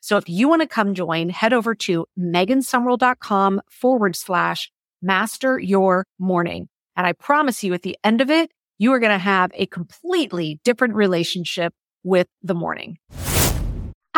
So if you want to come join, head over to megansumrell.com forward slash master your morning. And I promise you at the end of it, you are going to have a completely different relationship with the morning.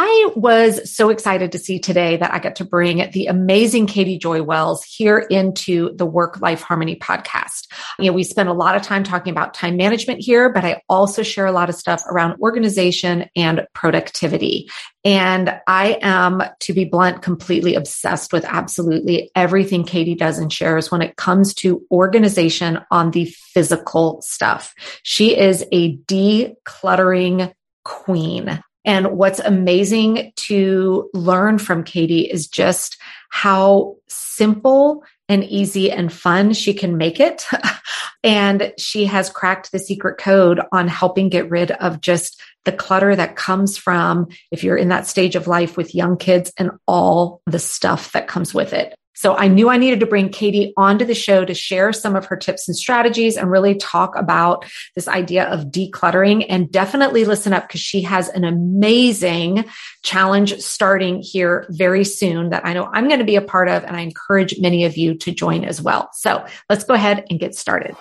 I was so excited to see today that I got to bring the amazing Katie Joy Wells here into the Work Life Harmony podcast. You know, we spend a lot of time talking about time management here, but I also share a lot of stuff around organization and productivity. And I am, to be blunt, completely obsessed with absolutely everything Katie does and shares when it comes to organization on the physical stuff. She is a decluttering queen. And what's amazing to learn from Katie is just how simple and easy and fun she can make it. and she has cracked the secret code on helping get rid of just the clutter that comes from if you're in that stage of life with young kids and all the stuff that comes with it. So I knew I needed to bring Katie onto the show to share some of her tips and strategies and really talk about this idea of decluttering and definitely listen up because she has an amazing challenge starting here very soon that I know I'm going to be a part of. And I encourage many of you to join as well. So let's go ahead and get started.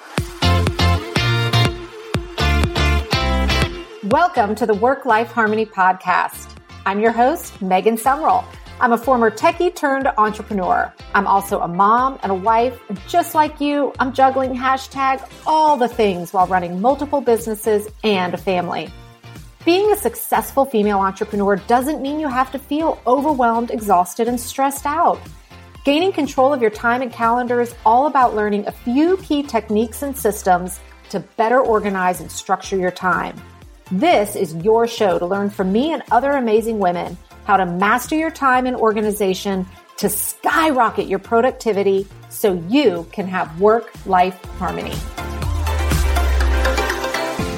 Welcome to the Work Life Harmony Podcast. I'm your host, Megan Sumrell. I'm a former techie turned entrepreneur. I'm also a mom and a wife. And just like you, I'm juggling hashtag all the things while running multiple businesses and a family. Being a successful female entrepreneur doesn't mean you have to feel overwhelmed, exhausted, and stressed out. Gaining control of your time and calendar is all about learning a few key techniques and systems to better organize and structure your time. This is your show to learn from me and other amazing women how to master your time and organization to skyrocket your productivity so you can have work life harmony.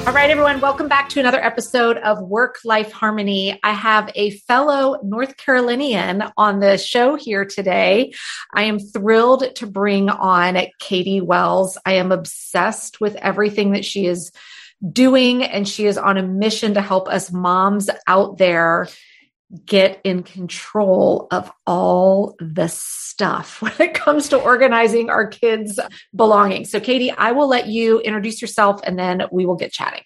All right, everyone, welcome back to another episode of Work Life Harmony. I have a fellow North Carolinian on the show here today. I am thrilled to bring on Katie Wells. I am obsessed with everything that she is doing, and she is on a mission to help us moms out there get in control of all the stuff when it comes to organizing our kids' belongings. So, Katie, I will let you introduce yourself and then we will get chatting.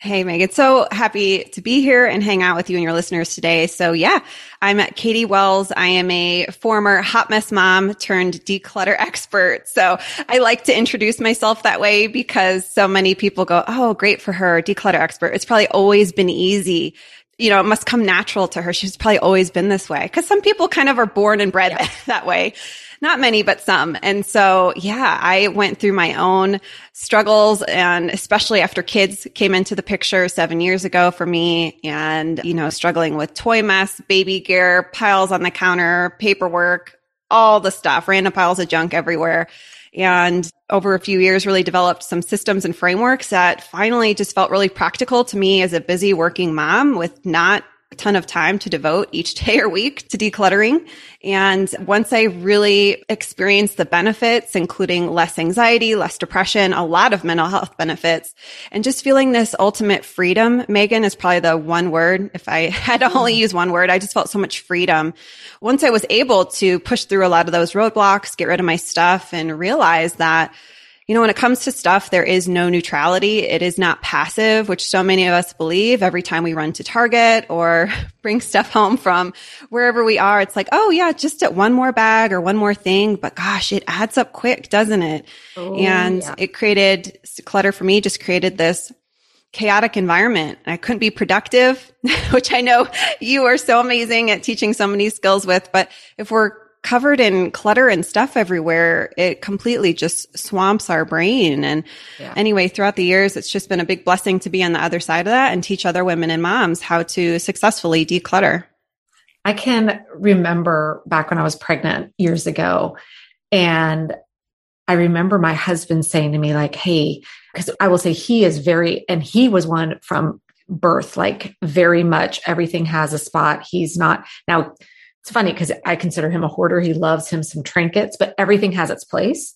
Hey, Megan. So happy to be here and hang out with you and your listeners today. So yeah, I'm Katie Wells. I am a former hot mess mom turned declutter expert. So I like to introduce myself that way because so many people go, Oh, great for her, declutter expert. It's probably always been easy you know, it must come natural to her. She's probably always been this way. Cause some people kind of are born and bred yeah. that way. Not many, but some. And so, yeah, I went through my own struggles and especially after kids came into the picture seven years ago for me and, you know, struggling with toy mess, baby gear, piles on the counter, paperwork, all the stuff, random piles of junk everywhere and over a few years really developed some systems and frameworks that finally just felt really practical to me as a busy working mom with not ton of time to devote each day or week to decluttering. And once I really experienced the benefits, including less anxiety, less depression, a lot of mental health benefits, and just feeling this ultimate freedom, Megan is probably the one word. If I had to only use one word, I just felt so much freedom. Once I was able to push through a lot of those roadblocks, get rid of my stuff and realize that you know, when it comes to stuff, there is no neutrality. It is not passive, which so many of us believe every time we run to Target or bring stuff home from wherever we are. It's like, oh yeah, just at one more bag or one more thing. But gosh, it adds up quick, doesn't it? Oh, and yeah. it created clutter for me, just created this chaotic environment. I couldn't be productive, which I know you are so amazing at teaching so many skills with. But if we're covered in clutter and stuff everywhere, it completely just swamps our brain. And yeah. anyway, throughout the years, it's just been a big blessing to be on the other side of that and teach other women and moms how to successfully declutter. I can remember back when I was pregnant years ago, and I remember my husband saying to me, like, hey, because I will say he is very, and he was one from birth, like very much everything has a spot. He's not now it's funny because I consider him a hoarder. He loves him some trinkets, but everything has its place.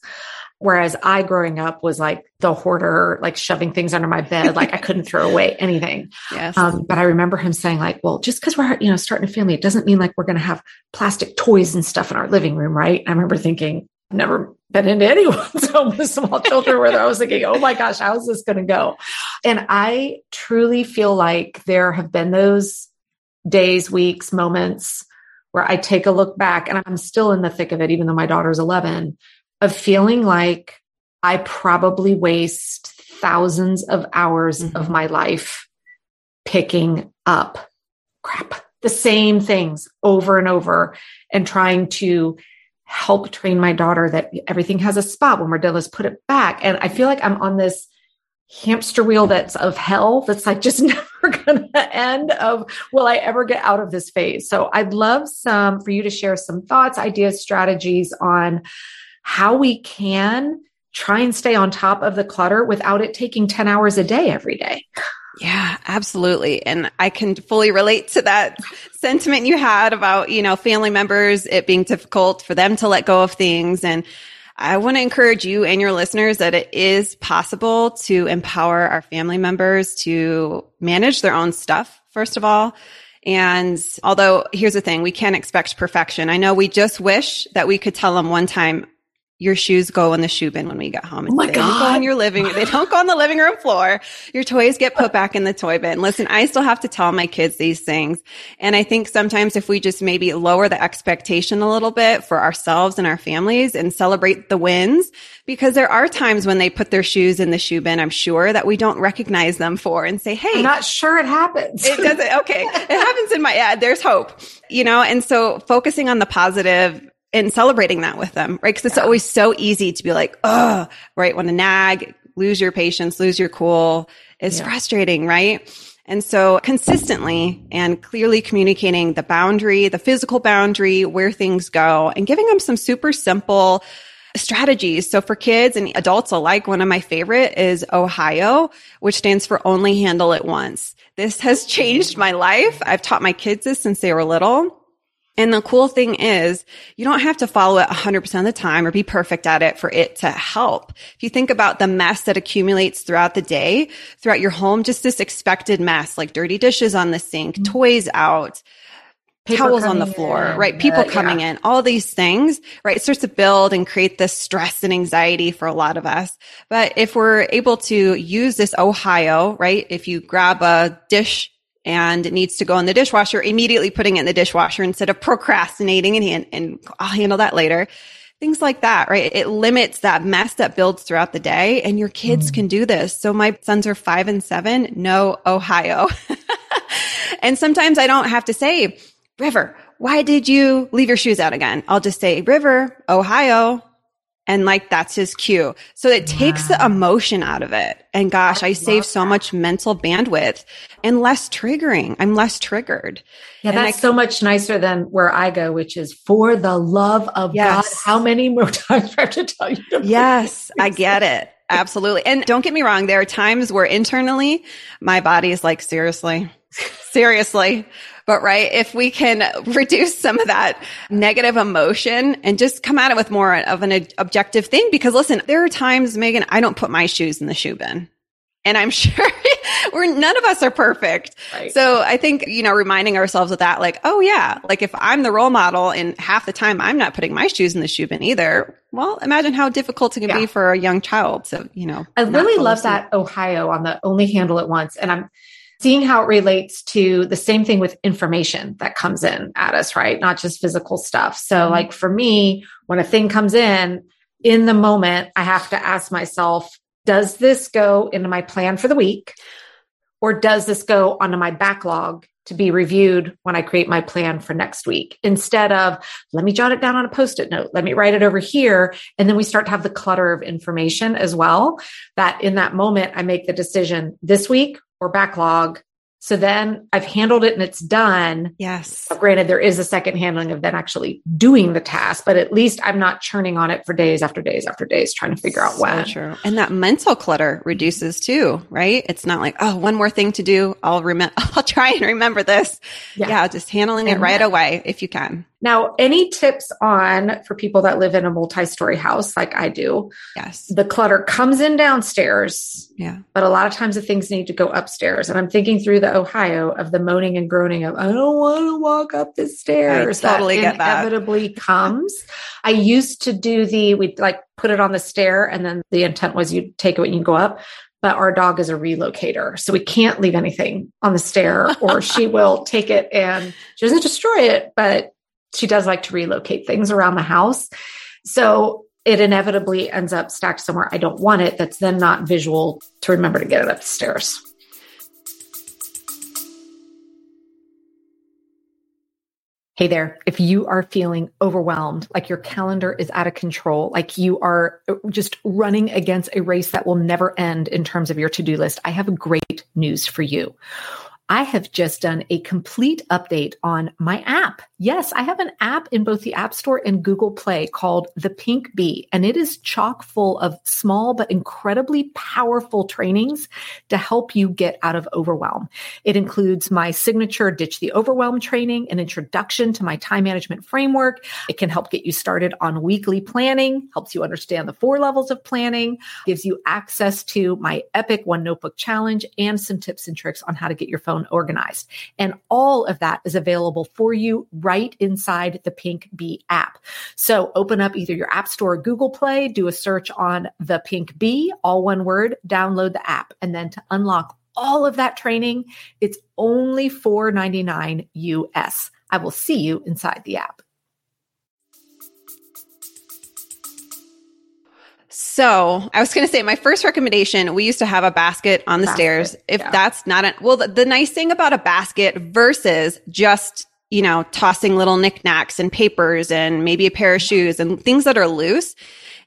Whereas I growing up was like the hoarder, like shoving things under my bed, like I couldn't throw away anything. Yes. Um, but I remember him saying like, well, just because we're, you know, starting a family, it doesn't mean like we're going to have plastic toys and stuff in our living room. Right. I remember thinking, I've never been into anyone's home with small children where I was thinking, oh my gosh, how's this going to go? And I truly feel like there have been those days, weeks, moments where I take a look back and I'm still in the thick of it, even though my daughter's 11, of feeling like I probably waste thousands of hours mm-hmm. of my life picking up crap, the same things over and over and trying to help train my daughter that everything has a spot when we're done, let's put it back. And I feel like I'm on this hamster wheel that's of hell that's like just never going to end of will i ever get out of this phase so i'd love some for you to share some thoughts ideas strategies on how we can try and stay on top of the clutter without it taking 10 hours a day every day yeah, absolutely. And I can fully relate to that sentiment you had about, you know, family members, it being difficult for them to let go of things. And I want to encourage you and your listeners that it is possible to empower our family members to manage their own stuff, first of all. And although here's the thing, we can't expect perfection. I know we just wish that we could tell them one time, your shoes go in the shoe bin when we get home. Oh my they God. don't go on your living. They don't go on the living room floor. Your toys get put back in the toy bin. Listen, I still have to tell my kids these things. And I think sometimes if we just maybe lower the expectation a little bit for ourselves and our families and celebrate the wins, because there are times when they put their shoes in the shoe bin, I'm sure that we don't recognize them for and say, Hey, I'm not sure it happens. it doesn't. Okay. it happens in my, yeah, there's hope, you know, and so focusing on the positive and celebrating that with them, right? Cause it's yeah. always so easy to be like, oh, right. Want to nag, lose your patience, lose your cool. It's yeah. frustrating, right? And so consistently and clearly communicating the boundary, the physical boundary, where things go and giving them some super simple strategies. So for kids and adults alike, one of my favorite is Ohio, which stands for only handle it once. This has changed my life. I've taught my kids this since they were little. And the cool thing is you don't have to follow it 100% of the time or be perfect at it for it to help. If you think about the mess that accumulates throughout the day, throughout your home, just this expected mess, like dirty dishes on the sink, mm-hmm. toys out, Paper towels on the floor, in, right? People uh, coming yeah. in, all these things, right? It starts to build and create this stress and anxiety for a lot of us. But if we're able to use this Ohio, right? If you grab a dish and it needs to go in the dishwasher, immediately putting it in the dishwasher instead of procrastinating and, and I'll handle that later. Things like that, right? It limits that mess that builds throughout the day and your kids mm. can do this. So my sons are five and seven. No, Ohio. and sometimes I don't have to say, River, why did you leave your shoes out again? I'll just say, River, Ohio, and like that's his cue. So it takes wow. the emotion out of it. And gosh, I, I save so that. much mental bandwidth and less triggering. I'm less triggered. Yeah, and that's I, so much nicer than where I go, which is for the love of yes. God. How many more times do I have to tell you? To yes, I get it. Absolutely. And don't get me wrong, there are times where internally my body is like, seriously, seriously, but right, if we can reduce some of that negative emotion and just come at it with more of an objective thing, because listen, there are times, Megan, I don't put my shoes in the shoe bin. And I'm sure We're none of us are perfect. Right. So I think, you know, reminding ourselves of that, like, oh yeah, like if I'm the role model and half the time I'm not putting my shoes in the shoe bin either, well, imagine how difficult it can yeah. be for a young child. So, you know, I really love that Ohio on the only handle it once. And I'm seeing how it relates to the same thing with information that comes in at us, right? Not just physical stuff. So, mm-hmm. like for me, when a thing comes in, in the moment, I have to ask myself, does this go into my plan for the week? Or does this go onto my backlog to be reviewed when I create my plan for next week? Instead of, let me jot it down on a post it note, let me write it over here. And then we start to have the clutter of information as well. That in that moment, I make the decision this week or backlog so then I've handled it and it's done. Yes. granted, there is a second handling of then actually doing the task, but at least I'm not churning on it for days after days after days trying to figure out so when. True. And that mental clutter reduces too, right? It's not like, oh, one more thing to do. I'll remember, I'll try and remember this. Yeah. yeah just handling and it right away if you can. Now, any tips on for people that live in a multi-story house like I do? Yes. The clutter comes in downstairs. Yeah. But a lot of times the things need to go upstairs. And I'm thinking through the Ohio of the moaning and groaning of I don't want to walk up the stairs. I totally that get that. Inevitably comes. I used to do the we'd like put it on the stair and then the intent was you take it and you go up but our dog is a relocator. So we can't leave anything on the stair or she will take it and she doesn't destroy it, but she does like to relocate things around the house. So it inevitably ends up stacked somewhere I don't want it. That's then not visual to remember to get it upstairs. Hey there, if you are feeling overwhelmed, like your calendar is out of control, like you are just running against a race that will never end in terms of your to do list, I have great news for you. I have just done a complete update on my app. Yes, I have an app in both the App Store and Google Play called The Pink Bee, and it is chock full of small but incredibly powerful trainings to help you get out of overwhelm. It includes my signature Ditch the Overwhelm training, an introduction to my time management framework. It can help get you started on weekly planning, helps you understand the four levels of planning, gives you access to my epic one notebook challenge, and some tips and tricks on how to get your phone organized. And all of that is available for you right inside the Pink Bee app. So open up either your App Store or Google Play, do a search on the Pink Bee, all one word, download the app. And then to unlock all of that training, it's only $4.99 US. I will see you inside the app. So I was going to say my first recommendation, we used to have a basket on the basket, stairs. If yeah. that's not a, well, the, the nice thing about a basket versus just, you know, tossing little knickknacks and papers and maybe a pair of shoes and things that are loose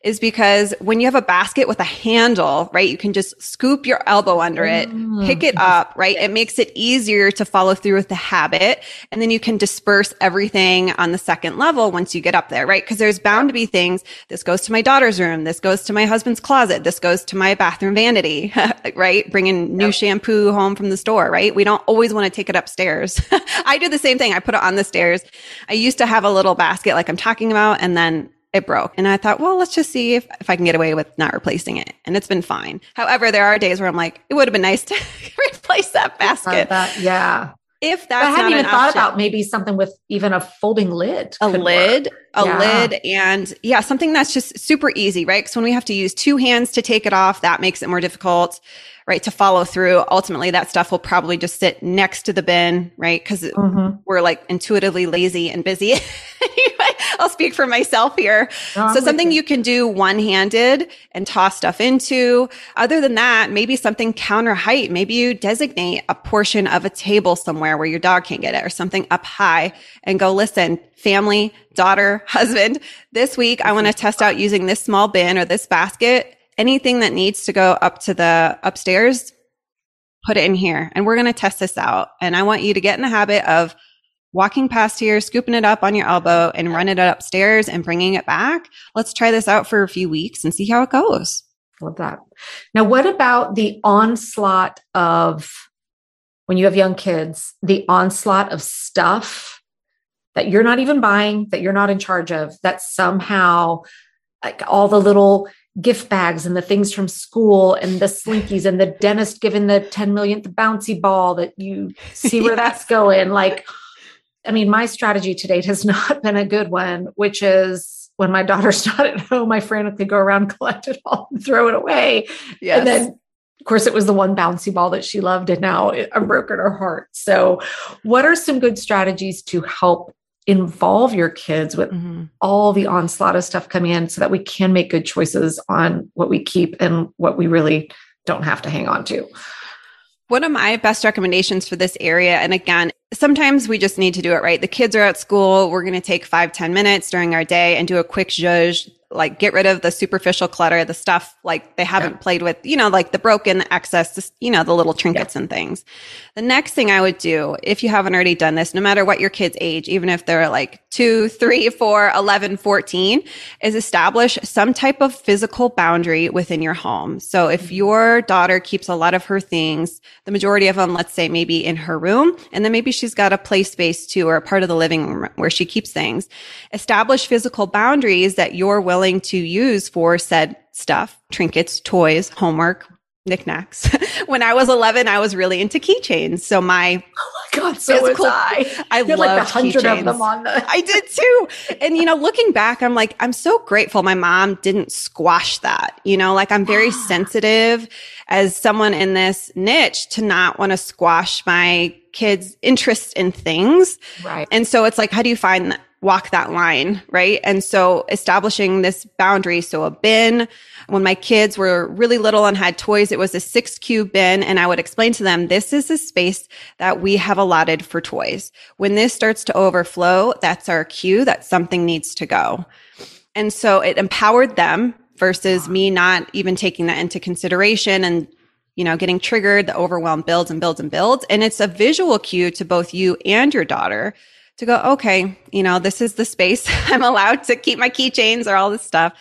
is because when you have a basket with a handle, right, you can just scoop your elbow under it, mm. pick it up, right? It makes it easier to follow through with the habit. And then you can disperse everything on the second level once you get up there, right? Because there's bound to be things. This goes to my daughter's room. This goes to my husband's closet. This goes to my bathroom vanity, right? Bringing new yep. shampoo home from the store, right? We don't always want to take it upstairs. I do the same thing. I put it on the stairs. I used to have a little basket like I'm talking about. And then it broke. And I thought, well, let's just see if, if I can get away with not replacing it. And it's been fine. However, there are days where I'm like, it would have been nice to replace that basket. That, yeah. If that's I hadn't even thought option. about maybe something with even a folding lid. A lid, work. a yeah. lid, and yeah, something that's just super easy, right? Because when we have to use two hands to take it off, that makes it more difficult right, to follow through. Ultimately, that stuff will probably just sit next to the bin, right? Because mm-hmm. we're like intuitively lazy and busy. I'll speak for myself here. No, so something you. you can do one handed and toss stuff into. Other than that, maybe something counter height. Maybe you designate a portion of a table somewhere where your dog can't get it or something up high and go, listen, family, daughter, husband, this week I want to test out using this small bin or this basket anything that needs to go up to the upstairs, put it in here. And we're going to test this out. And I want you to get in the habit of walking past here, scooping it up on your elbow and running it upstairs and bringing it back. Let's try this out for a few weeks and see how it goes. Love that. Now, what about the onslaught of when you have young kids, the onslaught of stuff that you're not even buying, that you're not in charge of, that somehow like all the little gift bags and the things from school and the slinkies and the dentist giving the 10 millionth bouncy ball that you see where yes. that's going. Like, I mean, my strategy to date has not been a good one, which is when my daughter's not at home, I frantically go around, collect it all, and throw it away. Yes. And then of course, it was the one bouncy ball that she loved, and now I'm broken her heart. So, what are some good strategies to help involve your kids with mm-hmm. all the onslaught of stuff coming in so that we can make good choices on what we keep and what we really don't have to hang on to. One of my best recommendations for this area, and again, sometimes we just need to do it right. The kids are at school. We're going to take five ten minutes during our day and do a quick zhuzh like get rid of the superficial clutter, the stuff like they haven't yeah. played with, you know, like the broken, the excess, you know, the little trinkets yeah. and things. The next thing I would do, if you haven't already done this, no matter what your kid's age, even if they're like two, three, four, 11, 14, is establish some type of physical boundary within your home. So if mm-hmm. your daughter keeps a lot of her things, the majority of them, let's say maybe in her room, and then maybe she's got a play space too, or a part of the living room where she keeps things, establish physical boundaries that you're willing willing to use for said stuff, trinkets, toys, homework, knickknacks. when I was 11, I was really into keychains. So my oh my god, so physical, was I. I love like hundred of them on the. I did too. And you know, looking back, I'm like, I'm so grateful my mom didn't squash that. You know, like I'm very sensitive as someone in this niche to not want to squash my kids' interest in things. Right. And so it's like, how do you find walk that line, right? And so establishing this boundary. So a bin, when my kids were really little and had toys, it was a six cube bin. And I would explain to them, this is a space that we have allotted for toys. When this starts to overflow, that's our cue that something needs to go. And so it empowered them versus me not even taking that into consideration and you know, getting triggered, the overwhelm builds and builds and builds. And it's a visual cue to both you and your daughter to go, okay, you know, this is the space I'm allowed to keep my keychains or all this stuff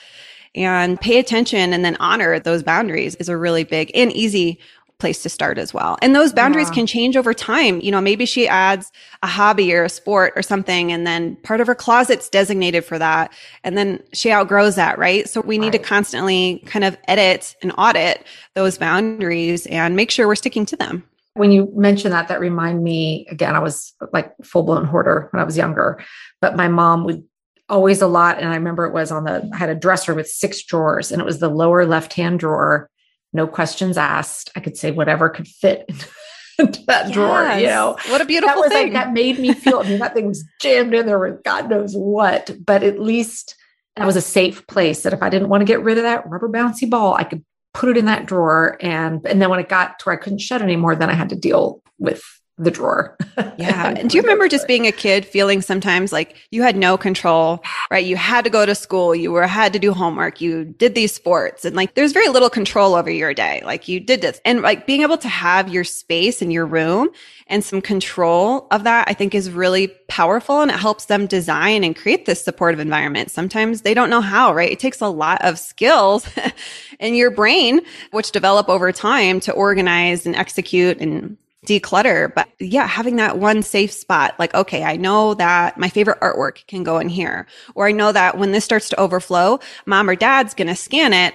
and pay attention and then honor those boundaries is a really big and easy place to start as well. And those boundaries yeah. can change over time. You know, maybe she adds a hobby or a sport or something, and then part of her closet's designated for that. And then she outgrows that, right? So we need right. to constantly kind of edit and audit those boundaries and make sure we're sticking to them. When you mention that, that remind me again, I was like full blown hoarder when I was younger, but my mom would always a lot. And I remember it was on the, I had a dresser with six drawers and it was the lower left hand drawer, no questions asked. I could say whatever could fit into that yes. drawer, you know. What a beautiful that thing. Like, that made me feel, I mean, that thing was jammed in there with God knows what, but at least that was a safe place that if I didn't want to get rid of that rubber bouncy ball, I could put it in that drawer. And and then when it got to where I couldn't shut anymore, then I had to deal with the drawer. yeah. And do you remember just being a kid feeling sometimes like you had no control, right? You had to go to school, you were had to do homework, you did these sports and like there's very little control over your day. Like you did this and like being able to have your space in your room and some control of that, I think is really powerful and it helps them design and create this supportive environment. Sometimes they don't know how, right? It takes a lot of skills in your brain, which develop over time to organize and execute and declutter. But yeah, having that one safe spot, like, okay, I know that my favorite artwork can go in here, or I know that when this starts to overflow, mom or dad's going to scan it.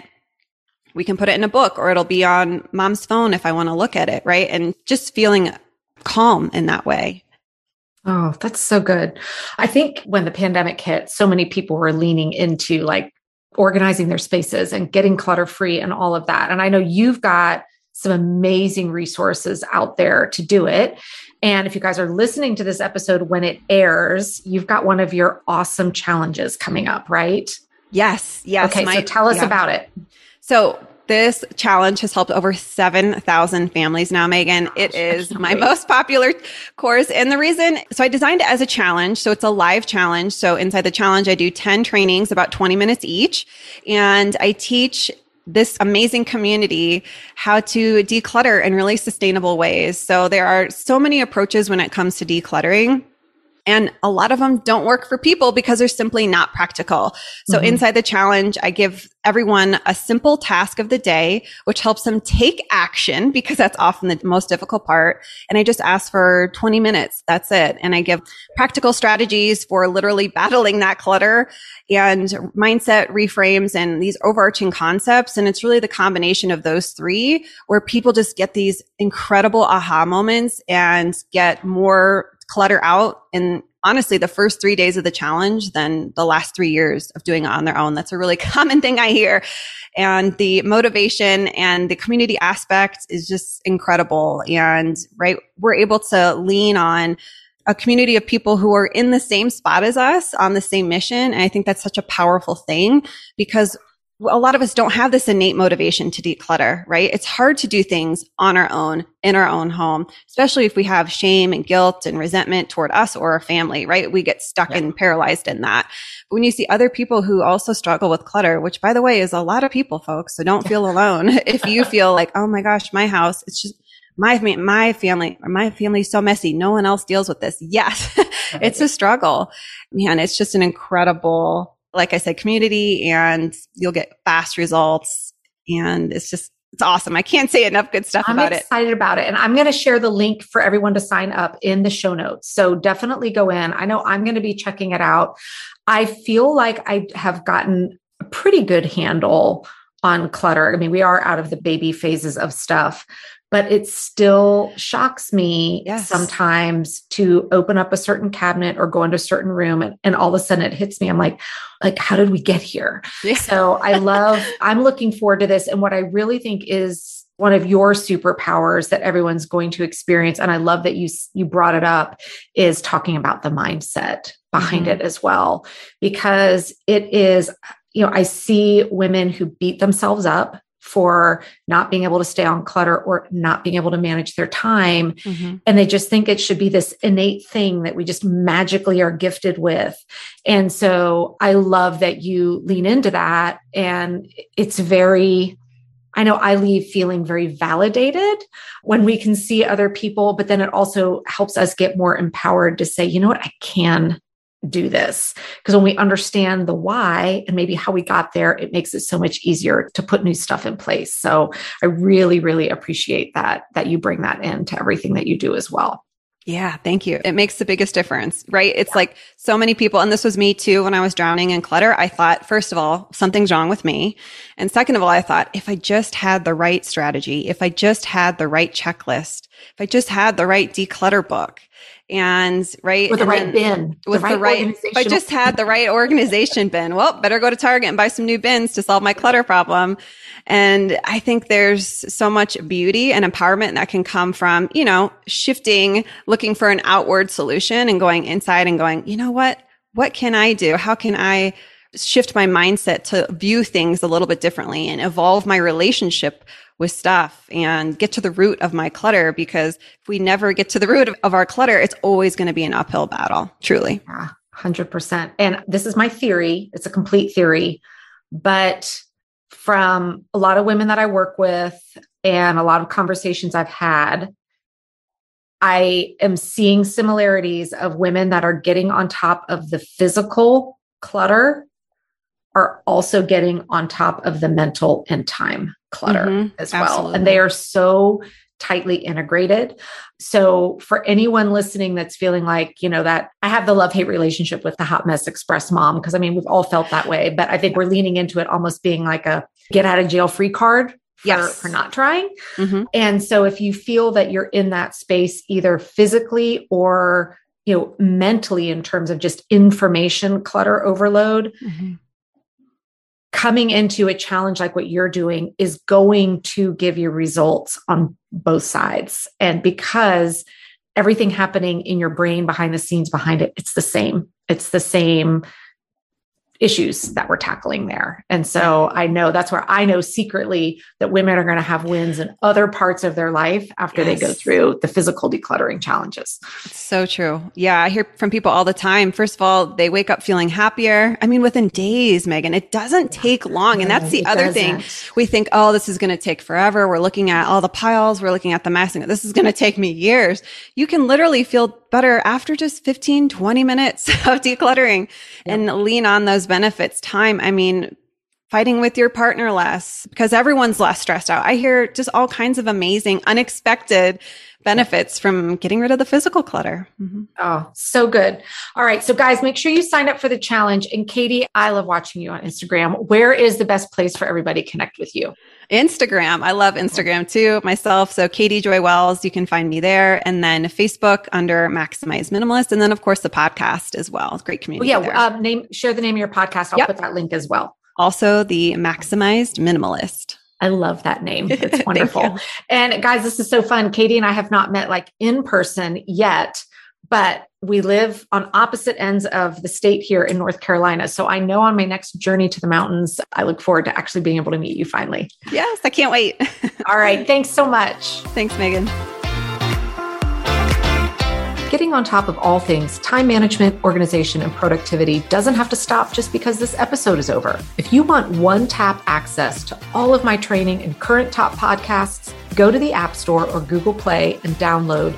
We can put it in a book or it'll be on mom's phone if I want to look at it. Right. And just feeling calm in that way. Oh, that's so good. I think when the pandemic hit, so many people were leaning into like organizing their spaces and getting clutter free and all of that. And I know you've got some amazing resources out there to do it. And if you guys are listening to this episode when it airs, you've got one of your awesome challenges coming up, right? Yes. Yes. Okay. My, so tell us yeah. about it. So this challenge has helped over 7,000 families now, Megan. It is my most popular course. And the reason, so I designed it as a challenge. So it's a live challenge. So inside the challenge, I do 10 trainings, about 20 minutes each. And I teach this amazing community how to declutter in really sustainable ways. So there are so many approaches when it comes to decluttering. And a lot of them don't work for people because they're simply not practical. So mm-hmm. inside the challenge, I give everyone a simple task of the day, which helps them take action because that's often the most difficult part. And I just ask for 20 minutes. That's it. And I give practical strategies for literally battling that clutter and mindset reframes and these overarching concepts. And it's really the combination of those three where people just get these incredible aha moments and get more clutter out in honestly the first three days of the challenge than the last three years of doing it on their own. That's a really common thing I hear. And the motivation and the community aspect is just incredible. And right, we're able to lean on a community of people who are in the same spot as us on the same mission. And I think that's such a powerful thing because a lot of us don't have this innate motivation to declutter, right? It's hard to do things on our own, in our own home, especially if we have shame and guilt and resentment toward us or our family, right? We get stuck yeah. and paralyzed in that. But when you see other people who also struggle with clutter, which by the way is a lot of people, folks, so don't feel alone. if you feel like, oh my gosh, my house, it's just, my my family my family's so messy no one else deals with this yes it's a struggle man it's just an incredible like I said, community and you'll get fast results. And it's just, it's awesome. I can't say enough good stuff I'm about it. I'm excited about it. And I'm going to share the link for everyone to sign up in the show notes. So definitely go in. I know I'm going to be checking it out. I feel like I have gotten a pretty good handle on clutter. I mean, we are out of the baby phases of stuff, but it still shocks me yes. sometimes to open up a certain cabinet or go into a certain room and, and, all of a sudden it hits me i'm like like how did we get here yeah. so i love i'm looking forward to this and what i really think is one of your superpowers that everyone's going to experience and i love that you you brought it up is talking about the mindset behind mm-hmm. it as well because it is you know i see women who beat themselves up for not being able to stay on clutter or not being able to manage their time. Mm-hmm. And they just think it should be this innate thing that we just magically are gifted with. And so I love that you lean into that. And it's very, I know I leave feeling very validated when we can see other people, but then it also helps us get more empowered to say, you know what, I can do this. Because when we understand the why and maybe how we got there, it makes it so much easier to put new stuff in place. So I really, really appreciate that, that you bring that into everything that you do as well. Yeah, thank you. It makes the biggest difference, right? It's yeah. like so many people, and this was me too when I was drowning in clutter. I thought, first of all, something's wrong with me. And second of all, I thought, if I just had the right strategy, if I just had the right checklist, if I just had the right declutter book, and right with the right bin with the right, the right if i just had the right organization bin well better go to target and buy some new bins to solve my clutter problem. And i think there's so much beauty and empowerment that can come from you know shifting looking for an outward solution and going inside and going you know what? What can i do? How can i shift my mindset to view things a little bit differently and evolve my relationship with stuff and get to the root of my clutter because if we never get to the root of, of our clutter, it's always going to be an uphill battle, truly. Yeah, 100%. And this is my theory, it's a complete theory, but from a lot of women that I work with and a lot of conversations I've had, I am seeing similarities of women that are getting on top of the physical clutter are also getting on top of the mental and time clutter mm-hmm, as well. Absolutely. And they are so tightly integrated. So for anyone listening that's feeling like, you know, that I have the love hate relationship with the hot mess express mom, because I mean, we've all felt that way, but I think we're leaning into it almost being like a get out of jail free card. For, yes. for not trying. Mm-hmm. And so if you feel that you're in that space, either physically or you know mentally in terms of just information clutter overload mm-hmm coming into a challenge like what you're doing is going to give you results on both sides. And because everything happening in your brain behind the scenes behind it, it's the same. It's the same issues that we're tackling there. And so I know that's where I know secretly that women are going to have wins in other parts of their life after yes. they go through the physical decluttering challenges. so true. Yeah. I hear from people all the time. First of all, they wake up feeling happier. I mean, within days, Megan, it doesn't take long. And that's the other doesn't. thing. We think, oh, this is going to take forever. We're looking at all the piles. We're looking at the massing. This is going to take me years. You can literally feel better after just 15, 20 minutes of decluttering and lean on those benefits. Time. I mean, fighting with your partner less because everyone's less stressed out. I hear just all kinds of amazing, unexpected benefits from getting rid of the physical clutter. Mm-hmm. Oh, so good. All right. So, guys, make sure you sign up for the challenge. And Katie, I love watching you on Instagram. Where is the best place for everybody to connect with you? Instagram. I love Instagram too, myself. So, Katie Joy Wells, you can find me there. And then Facebook under Maximized Minimalist. And then, of course, the podcast as well. Great community. Well, yeah. Um, name, share the name of your podcast. I'll yep. put that link as well. Also, the Maximized Minimalist. I love that name. It's wonderful. and guys, this is so fun. Katie and I have not met like in person yet, but we live on opposite ends of the state here in North Carolina. So I know on my next journey to the mountains, I look forward to actually being able to meet you finally. Yes, I can't wait. All right. Thanks so much. Thanks, Megan. Getting on top of all things time management, organization, and productivity doesn't have to stop just because this episode is over. If you want one tap access to all of my training and current top podcasts, go to the App Store or Google Play and download